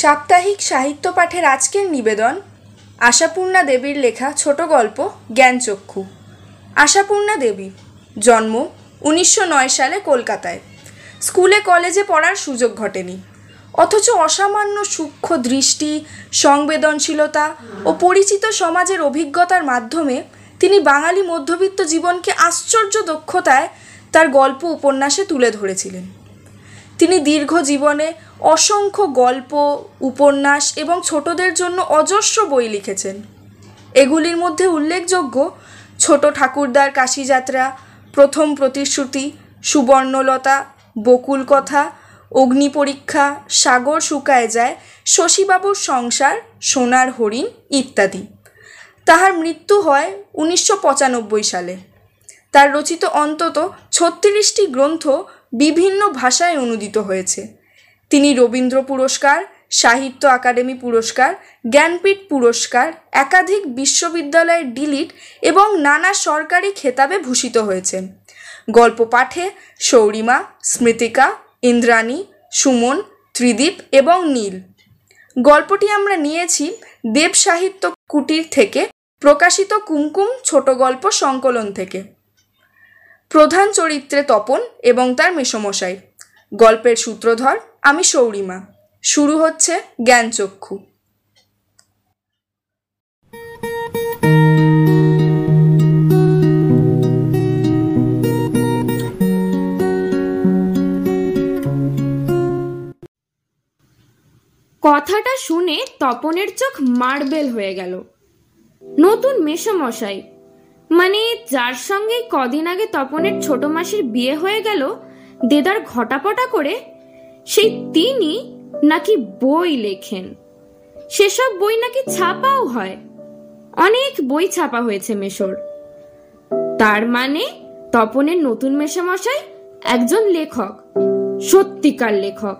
সাপ্তাহিক সাহিত্য পাঠের আজকের নিবেদন, আশাপূর্ণা দেবীর লেখা ছোট গল্প, জ্ঞানচক্ষু। আশাপূর্ণা দেবী, জন্ম উনিশশো নয় সালে কলকাতায়। স্কুলে কলেজে পড়ার সুযোগ ঘটেনি। অথচ অসামান্য সূক্ষ্ম দৃষ্টি, সংবেদনশীলতা ও পরিচিত সমাজের অভিজ্ঞতার মাধ্যমে তিনি বাঙালি মধ্যবিত্ত জীবনকে আশ্চর্য দক্ষতায় তার গল্প উপন্যাসে তুলে ধরেছিলেন। তিনি দীর্ঘ জীবনে অসংখ্য গল্প, উপন্যাস এবং ছোটদের জন্য অজস্র বই লিখেছেন। এগুলির মধ্যে উল্লেখযোগ্য ছোট ঠাকুরদার কাশিযাত্রা, প্রথম প্রতিশ্রুতি, সুবর্ণলতা, বকুল কথা, অগ্নি পরীক্ষা, সাগর শুকায় যায়, শশীবাবুর সংসার, সোনার হরিণ ইত্যাদি। তাহার মৃত্যু হয় উনিশশো পঁচানব্বই সালে। তার রচিত অন্তত ছত্রিশটি গ্রন্থ বিভিন্ন ভাষায় অনুদিত হয়েছে। তিনি রবীন্দ্র পুরস্কার, সাহিত্য আকাদেমি পুরস্কার, জ্ঞানপীঠ পুরস্কার, একাধিক বিশ্ববিদ্যালয়ের ডিলিট এবং নানা সরকারি খেতাবে ভূষিত হয়েছেন। গল্প পাঠে সৌরিমা স্মৃতিকা, ইন্দ্রাণী, সুমন, ত্রিদীপ এবং নীল। গল্পটি আমরা নিয়েছি দেব সাহিত্য কুটির থেকে প্রকাশিত কুমকুম ছোট গল্প সংকলন থেকে। প্রধান চরিত্রে তপন এবং তার মেসমশাই। গল্পের সূত্রধর, আমি সৌরিমা। শুরু হচ্ছে জ্ঞানচক্ষু। কথাটা শুনে তপনের চোখ মার্বেল হয়ে গেল। নতুন মেসমশাই মানে যার সঙ্গে কদিন আগে তপনের ছোট মাসির বিয়ে হয়ে গেল, দেদার ঘটাপটা করে সেই তিনি নাকি বই লেখেন। সেসব বই নাকি ছাপাও হয়। অনেক বই ছাপা হয়েছে মেশোর। তার মানে তপনের নতুন মেশামশাই একজন লেখক, সত্যিকার লেখক।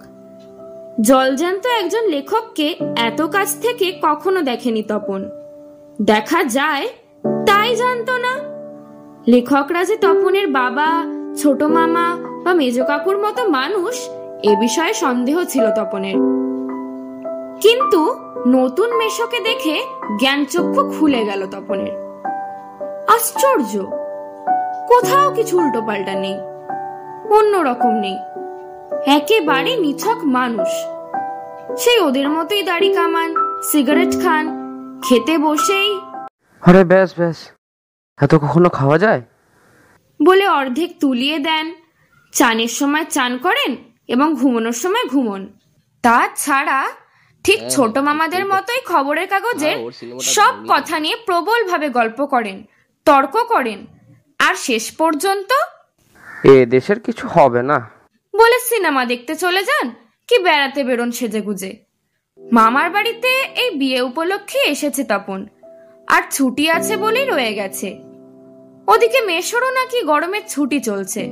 জলজান্ত একজন লেখককে এত কাছ থেকে কখনো দেখেনি তপন। দেখা যায় তাই জানতো না। লেখকরা যে তপনের বাবা, ছোট মামা বা মেজ কাকুর মতো মানুষ, এ বিষয়ে সন্দেহ ছিল তপনের। কিন্তু নতুন মেশোকে দেখে জ্ঞানচক্ষু খুলে গেল তপনের। আশ্চর্য! কোথাও কিছু উল্টো পাল্টা নেই অন্যরকম নেই। একেবারে নিছক মানুষ। সেই ওদের মতোই দাড়ি কামান, সিগারেট খান, খেতে বসেই আরে ব্যাস ব্যাস। এত কখনো খাওয়া যায়? বলে অর্ধেক তুলিয়ে দেন। চানের সময় চান করেন এবং ঘুমানোর সময় ঘুমন। তাছাড়া ঠিক ছোট মামাদের মতোই খবরের কাগজের সব কথা নিয়ে প্রবলভাবে গল্প করেন তর্ক করেন আর শেষ পর্যন্ত এ দেশের কিছু হবে না। বলে সিনেমা দেখতে চলে যান কি বেড়াতে বেরোন সেজে গুজে মামার বাড়িতে এই বিয়ে উপলক্ষে এসেছে তপন। আর ছুটি আছে বলেই রয়ে গেছে। ওদিকে মেশোরও নাকি গরমের ছুটি চলছে।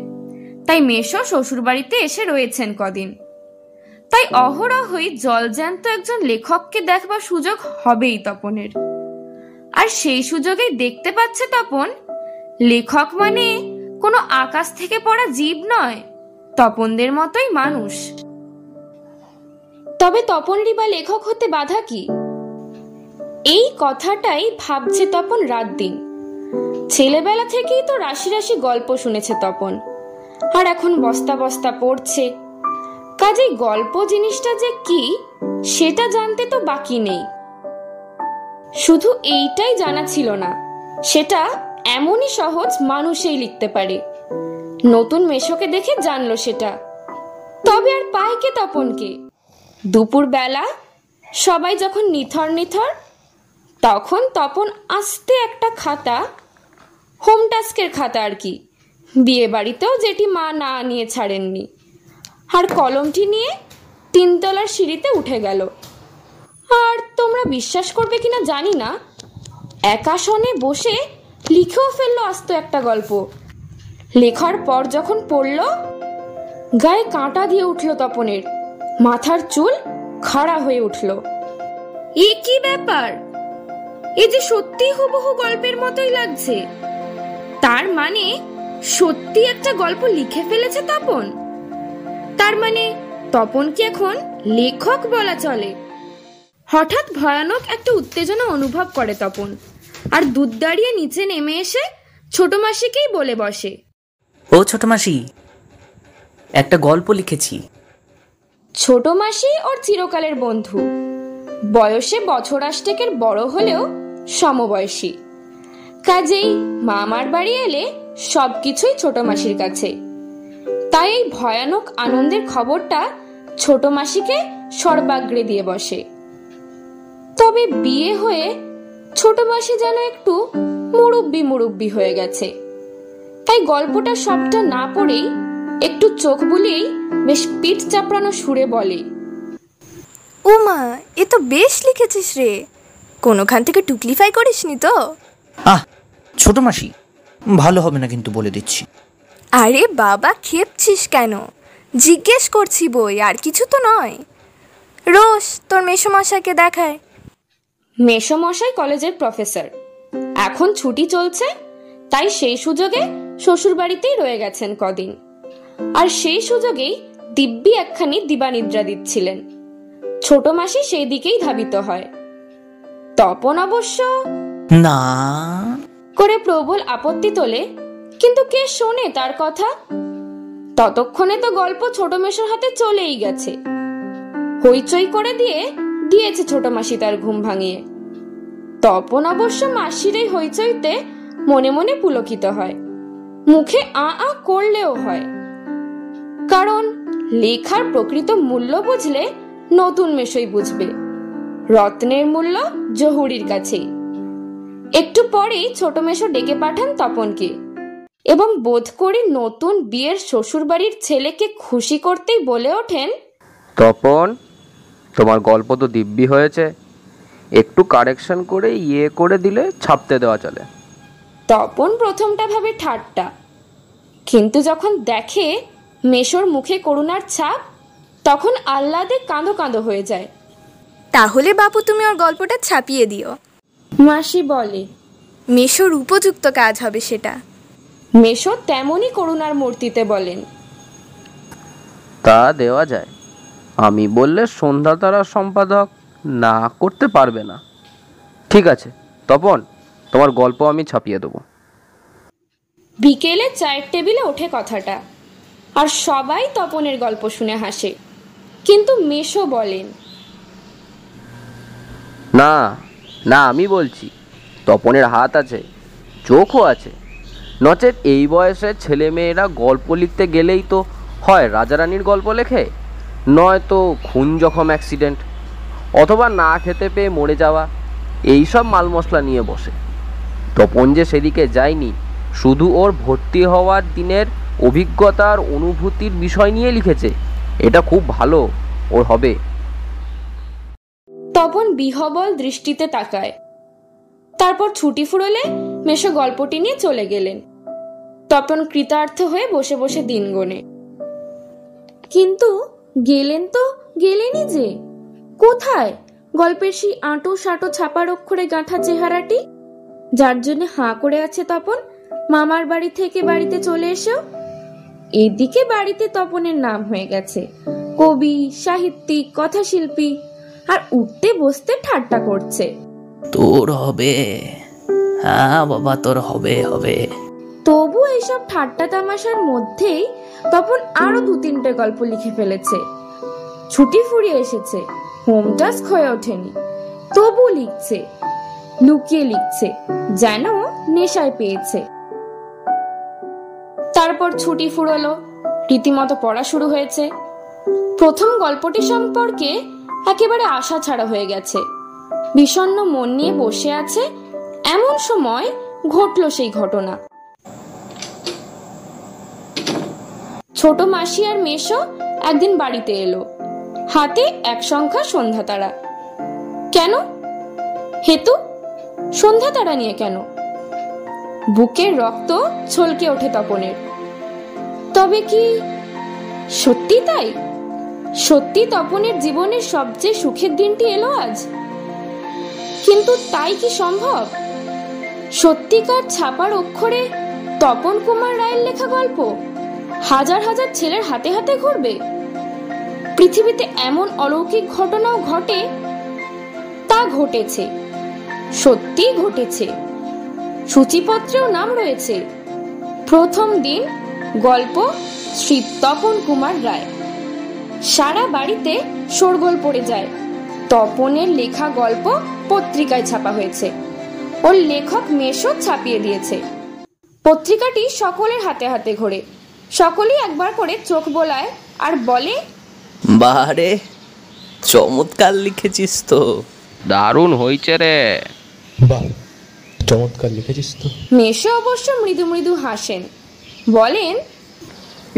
তাই মেশো শ্বশুর বাড়িতে এসে রয়েছেন কদিন। তাই অহরহই জলজ্যান্ত একজন লেখককে দেখবার সুযোগ হবেই তপনের। আর সেই সুযোগেই দেখতে পাচ্ছে তপন, লেখক মানে কোনো আকাশ থেকে পড়া জীব নয়, তপনদের মতোই মানুষ। তবে তপনেরই বা লেখক হতে বাধা কি? এই কথাটাই ভাবছে তপন রাত দিন ছেলেবেলা থেকেই তো রাশি রাশি গল্প শুনেছে তপন। আর এখন বস্তা বস্তা পড়ছে। কাজেই গল্প জিনিসটা যে কি, সেটা জানতে তো বাকি নেই। শুধু এইটাই জানা ছিল না, সেটা এমনই সহজ মানুষেই লিখতে পারে। নতুন মেশোকে দেখে জানলো সেটা। তবে আর পায় কে তপনকে? দুপুর বেলা সবাই যখন নিথর নিথর তখন তপন আস্তে একটা খাতা, হোম টাস্কের খাতা আর কি, বিয়ে বাড়িতেও যেটি মা না নিয়ে ছাড়েননি। আর কলমটি নিয়ে তিনতলার সিঁড়িতে উঠে গেল। আর তোমরা বিশ্বাস করবে কিনা জানি না একাশনে বসে লিখেও ফেলল আস্ত একটা গল্প। লেখার পর যখন পড়ল, গায়ে কাঁটা দিয়ে উঠল তপনের, মাথার চুল খাড়া হয়ে উঠল। এ কি ব্যাপার? এ যে সত্যি হুবহু গল্পের মতোই লাগছে। তার মানে সত্যি একটা গল্প লিখে ফেলেছে তপন? তার মানে তপন কি এখন লেখক বলা চলে? হঠাৎ ভয়ানক একটা উত্তেজনা অনুভব করে তপন আর দুধ দাঁড়িয়ে নিচে নেমে এসে ছোট মাসিকেই বলে বসে। ও ছোট মাসি একটা গল্প লিখেছি। ছোট মাসি ওর চিরকালের বন্ধু। বয়সে বছর আষ্টেকের বড় হলেও সমবয়সী। কাজেই মামার বাড়ি এলে সবকিছুই ছোট মাসির কাছে। তাই এই ভয়ানক আনন্দের খবরটা ছোট মাসিকে সর্বাগ্রে দিয়ে বসে। তবে বিয়ে হয়ে ছোট মাসি যেন একটু মুরব্বি মুরব্বি হয়ে গেছে। তাই গল্পটা সবটা না পড়েই একটু চোখ বুলিয়েই বেশ পিঠ চাপড়ানো সুরে বলে উমা এ তো বেশ লিখেছিস রে। কোনোখান থেকে টুকলিফাই করিসনি তো? আহ ছোট মাসি ভালো হবে না কিন্তু বলে দিচ্ছি। আরে বাবা খেপছিস কেন? জিজ্ঞেস করছি বই আর কিছু তো নয়। রোজ তোর মেসোমশাইকে দেখায়। মেসমশাই কলেজের প্রফেসর। এখন ছুটি চলছে তাই সেই সুযোগে শ্বশুর বাড়িতেই রয়ে গেছেন কদিন। আর সেই সুযোগেই দিব্যি একখানি দিবানিদ্রা দিচ্ছিলেন। ছোট মাসি সেই দিকেই ধাবিত হয়। তপন অবশ্য না। করে প্রবল আপত্তি তোলে কিন্তু কে শোনে তার কথা? ততক্ষণে তো গল্প ছোট মেশোর হাতে চলেই গেছে। হইচই করে দিয়ে দিয়েছে ছোট মাসি তার ঘুম ভাঙিয়ে। তপন অবশ্য মাসির এই হইচইতে মনে মনে পুলকিত হয়। মুখে আ আ করলেও হয়। কারণ লেখার প্রকৃত মূল্য বুঝলে নতুন মেশই বুঝবে। রত্নের মূল্য জহুরির কাছেই। একটু পরেই ছোট মেশো ডেকে পাঠান তপনকে এবং বোধ করি নতুন বিয়ের শ্বশুরবাড়ির ছেলেকে খুশি করতেই বলে ওঠেন তপন তোমার গল্প তো দিব্যি হয়েছে। একটু কারেকশন করে ইয়ে করে দিলে ছাপতে দেওয়া চলে। তপন প্রথমটা ভাবে ঠাট্টা। কিন্তু যখন দেখে মেশোর মুখে করুণার ছাপ তখন আহ্লাদে কাঁদো কাঁদো হয়ে যায়। তাহলে বাপু তুমি ওর গল্পটা ছাপিয়ে দিও। মাসি বলে মেশোর উপযুক্ত কাজ হবে সেটা। মেশো তেমনই করুণার মূর্তিতে বলেন তা দেওয়া যায়। আমি বললে সন্ধ্যা তারা সম্পাদক না করতে পারবে না। ঠিক আছে তপন তোমার গল্প আমি ছাপিয়ে দেবো। বিকেলে চায়ের টেবিলে ওঠে কথাটা আর সবাই তপনের গল্প শুনে হাসে। কিন্তু মেশো বলেন। না না, আমি বলছি, তপনের হাত আছে, চোখও আছে। নচেত এই বয়সে ছেলে মেয়েরা গল্প লিখতে গেলেই তো হয় রাজারানীর গল্প লেখে নয় তো খুন জখম অ্যাক্সিডেন্ট অথবা না খেতে পেয়ে মরে যাওয়া এই সব মাল মশলা নিয়ে বসে। তপন যে সেদিকে যায়নি, শুধু ওর ভর্তি হওয়ার দিনের অভিজ্ঞতার অনুভূতির বিষয় নিয়ে লিখেছে। এটা খুব ভালো ওর হবে। তপন বিহবল দৃষ্টিতে তাকায়। তারপর ছুটি ফুরলে মেশো গল্পটি নিয়ে চলে গেলেন। তপন কৃতার্থ হয়ে বসে বসে দিন গোনে। কিন্তু গেলেন তো গেলেনই যে? কোথায়? গল্পের সেই আঁটো সাঁটো ছাপার অক্ষরে গাঁথা চেহারাটি? যার জন্য হাঁ করে আছে তপন, মামার বাড়ি থেকে বাড়িতে চলে এসেও এদিকে বাড়িতে তপনের নাম হয়ে গেছে। কবি সাহিত্যিক কথাশিল্পী আর উঠতে বসতে ঠাট্টা করছে। তোর হবে। হ্যাঁ বাবা তোর হবে হবে। তবু এইসব ঠাট্টা তামাশার মধ্যেই তপন আরও দু তিনটে গল্প লিখে ফেলেছে। ছুটি ফুরিয়ে এসেছে হোম টাস্ক হয়ে ওঠেনি। তবু লিখছে লুকিয়ে লিখছে যেন নেশায় পেয়েছে। তারপর ছুটি ফুরলো। রীতিমতো পড়া শুরু হয়েছে। প্রথম গল্পটি সম্পর্কে একেবারে আশা ছাড়া হয়ে গেছে। বিষণ্ণ মন নিয়ে বসে আছে, এমন সময় ঘটল সেই ঘটনা। ছোট মাসি আর মেশো একদিন বাড়িতে এলো। হাতে এক সংখ্যা সন্ধ্যা তারা। কেন? হেতু? সন্ধ্যা তারা নিয়ে কেন? বুকের রক্ত ছলকে ওঠে তপনের। তবে কি সত্যি তাই? সত্যি তপনের জীবনের সবচেয়ে সুখের দিনটি এলো আজ? কিন্তু তাই কি সম্ভব? সত্যিকার ছাপার অক্ষরে তপন কুমার রায়ের লেখা গল্প হাজার হাজার ছেলের হাতে হাতে ঘুরবে। পৃথিবীতে এমন অলৌকিক ঘটনাও ঘটে, তা ঘটেছে সত্যি ঘটেছে। সূচিপত্রেও নাম রয়েছে, প্রথম দিন গল্প শ্রী তপন কুমার রায়। সারা বাড়িতে শোরগোল পড়ে যায়। তপনের লেখা গল্প পত্রিকায় ছাপা হয়েছে। ওর লেখক মেশো ছাপিয়ে দিয়েছে। পত্রিকাটি সকলের হাতে হাতে ঘোরে। সকলেই একবার করে চোখ বোলায় আর বলে বারে চমৎকার লিখেছিস তো। দারুণ হয়েছে রে। বাহ চমৎকার লিখেছিস তো। মেশো অবশ্য মৃদু মৃদু হাসেন। বলেন।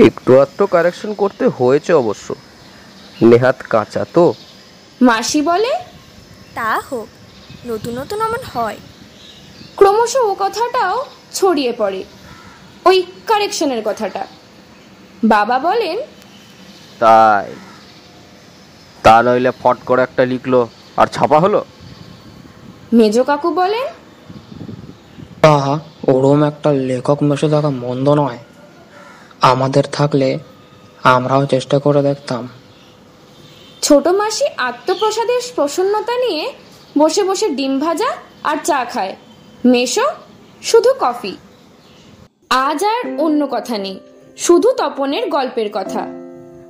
একটু আধটু কারেকশন করতে হয়েছে অবশ্য। নেহাত কাঁচা তো। মাসি বলে তা হোক নতুন নতুন এমন হয়। ক্রমশ ও কথাটাও ছড়িয়ে পড়ে ওই কারেকশনের কথাটা। বাবা বলেন তাই? তা নইলে ফট করে একটা লিখলো আর ছাপা হলো? মেজ কাকু বলেন আহা ওরম একটা লেখক মেশে থাকা মন্দ নয়। আমাদের থাকলে আমরাও চেষ্টা করে দেখতাম। ছোট মাসি আত্মপ্রসাদের প্রসন্নতা নিয়ে বসে বসে ডিম ভাজা আর চা খায়। মেশো, শুধু কফি। আজ আর অন্য কথা নেই, শুধু তপনের গল্পের কথা।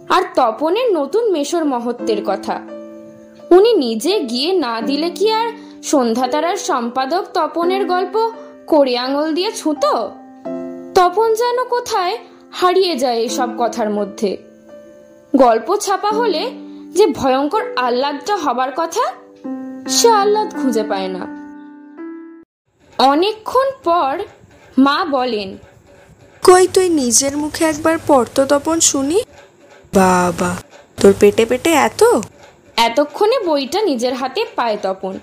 আর তপনের নতুন মেশোর মহত্বের কথা। উনি নিজে গিয়ে না দিলে কি আর সন্ধ্যাতারার সম্পাদক তপনের গল্প করে আঙুল দিয়ে ছুতো? তপন যেন কোথায় হারিয়ে যায় এসব কথার মধ্যে। গল্প ছাপা হলে যে ভয়ঙ্কর আহ্লাদটা হবার কথা সে আহ্লাদ খুঁজে পায় না। অনেকক্ষণ পর মা বলেন কই তুই নিজের মুখে একবার পড়তো তপন শুনি। বাবা তোর পেটে পেটে এত? এতক্ষণে বইটা নিজের হাতে পায় তপন।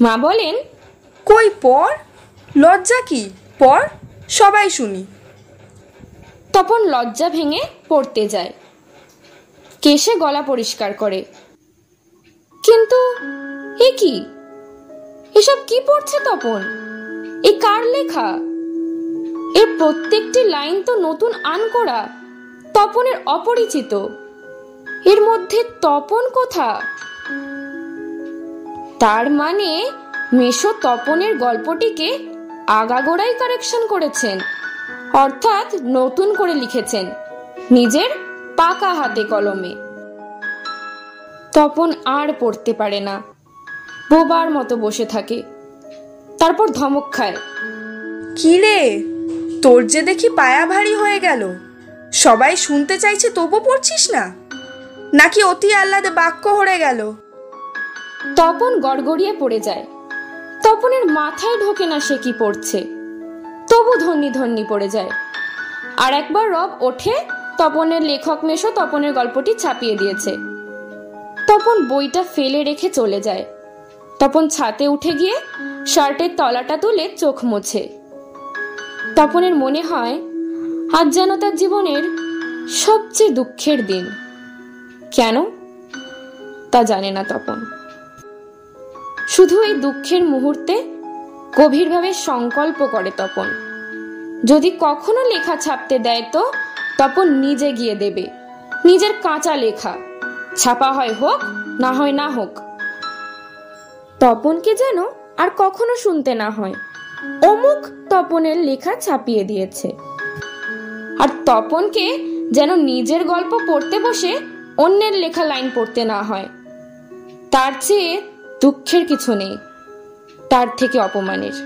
মা বলেন কই পড়? লজ্জা কি? পর, সবাই শুনি। তপন লজ্জা ভেঙে পড়তে যায়। কেশে গলা পরিষ্কার করে। কিন্তু এ কি? এসব কি পড়ছে তপন? এ কার লেখা? এর প্রত্যেকটি লাইন তো নতুন আন করা তপনের অপরিচিত। এর মধ্যে তপন কোথা? তার মানে মেশো তপনের গল্পটিকে আগাগোড়াই কারেকশন করেছেন। অর্থাৎ নতুন করে লিখেছেন। নিজের পাকা হাতে কলমে। তপন আর পড়তে পারে না। বোবার মতো বসে থাকে। তারপর ধমক খায়। কি রে? তোর যে দেখি পায়া ভারী হয়ে গেল। সবাই শুনতে চাইছে তবু পড়ছিস না? নাকি অতি আহ্লাদে বাক্য হরে গেল? তপন গড়গড়িয়ে পড়ে যায়। তপনের মাথায় ঢোকে না সে কি পড়ছে। তবু ধন্যি ধন্যি পড়ে যায়। আর একবার রব ওঠে, তপনের লেখক মেশো তপনের গল্পটি ছাপিয়ে দিয়েছে। তপন বইটা ফেলে রেখে চলে যায়। তপন ছাতে উঠে গিয়ে শার্টের তলাটা তুলে চোখ মোছে। তপনের মনে হয়, আজ যেন তার জীবনের সবচেয়ে দুঃখের দিন। কেন? তা জানে না তপন। শুধু এই দুঃখের মুহূর্তে গভীরভাবে সংকল্প করে তপন। যদি কখনো লেখা ছাপতে দেয় তো, তপন নিজে গিয়ে দেবে। নিজের কাঁচা লেখা। ছাপা হয় হোক, না হয় না হোক। তপনকে যেন আর কখনো শুনতে না হয়। অমুক তপনের লেখা ছাপিয়ে দিয়েছে। আর তপনকে যেন নিজের গল্প পড়তে বসে অন্যের লেখা লাইন পড়তে না হয়। তার চেয়ে দুঃখের কিছু নেই, তার থেকে অপমানের।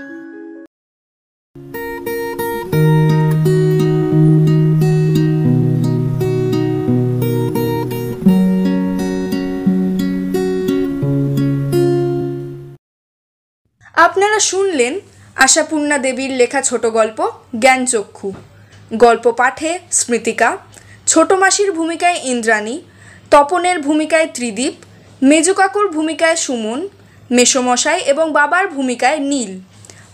আপনারা শুনলেন আশাপূর্ণা দেবীর লেখা ছোট গল্প, জ্ঞানচক্ষু। গল্প পাঠে স্মৃতিকা, ছোট মাসির ভূমিকায় ইন্দ্রাণী, তপনের ভূমিকায় ত্রিদীপ মেজু কাকুর ভূমিকায় সুমন মেসমশাই এবং বাবার ভূমিকায় নীল,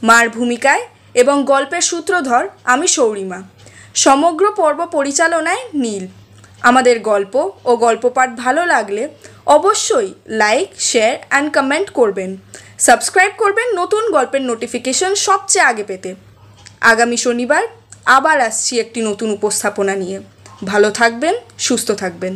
মার ভূমিকায় এবং গল্পের সূত্রধর আমি সৌরিমা। সমগ্র পর্ব পরিচালনায় নীল। আমাদের গল্প ও গল্প পাঠ ভালো লাগলে অবশ্যই লাইক, শেয়ার অ্যান্ড কমেন্ট করবেন। সাবস্ক্রাইব করবেন নতুন গল্পের নোটিফিকেশন সবচেয়ে আগে পেতে। আগামী শনিবার আবার আসছি একটি নতুন উপস্থাপনা নিয়ে। ভালো থাকবেন, সুস্থ থাকবেন।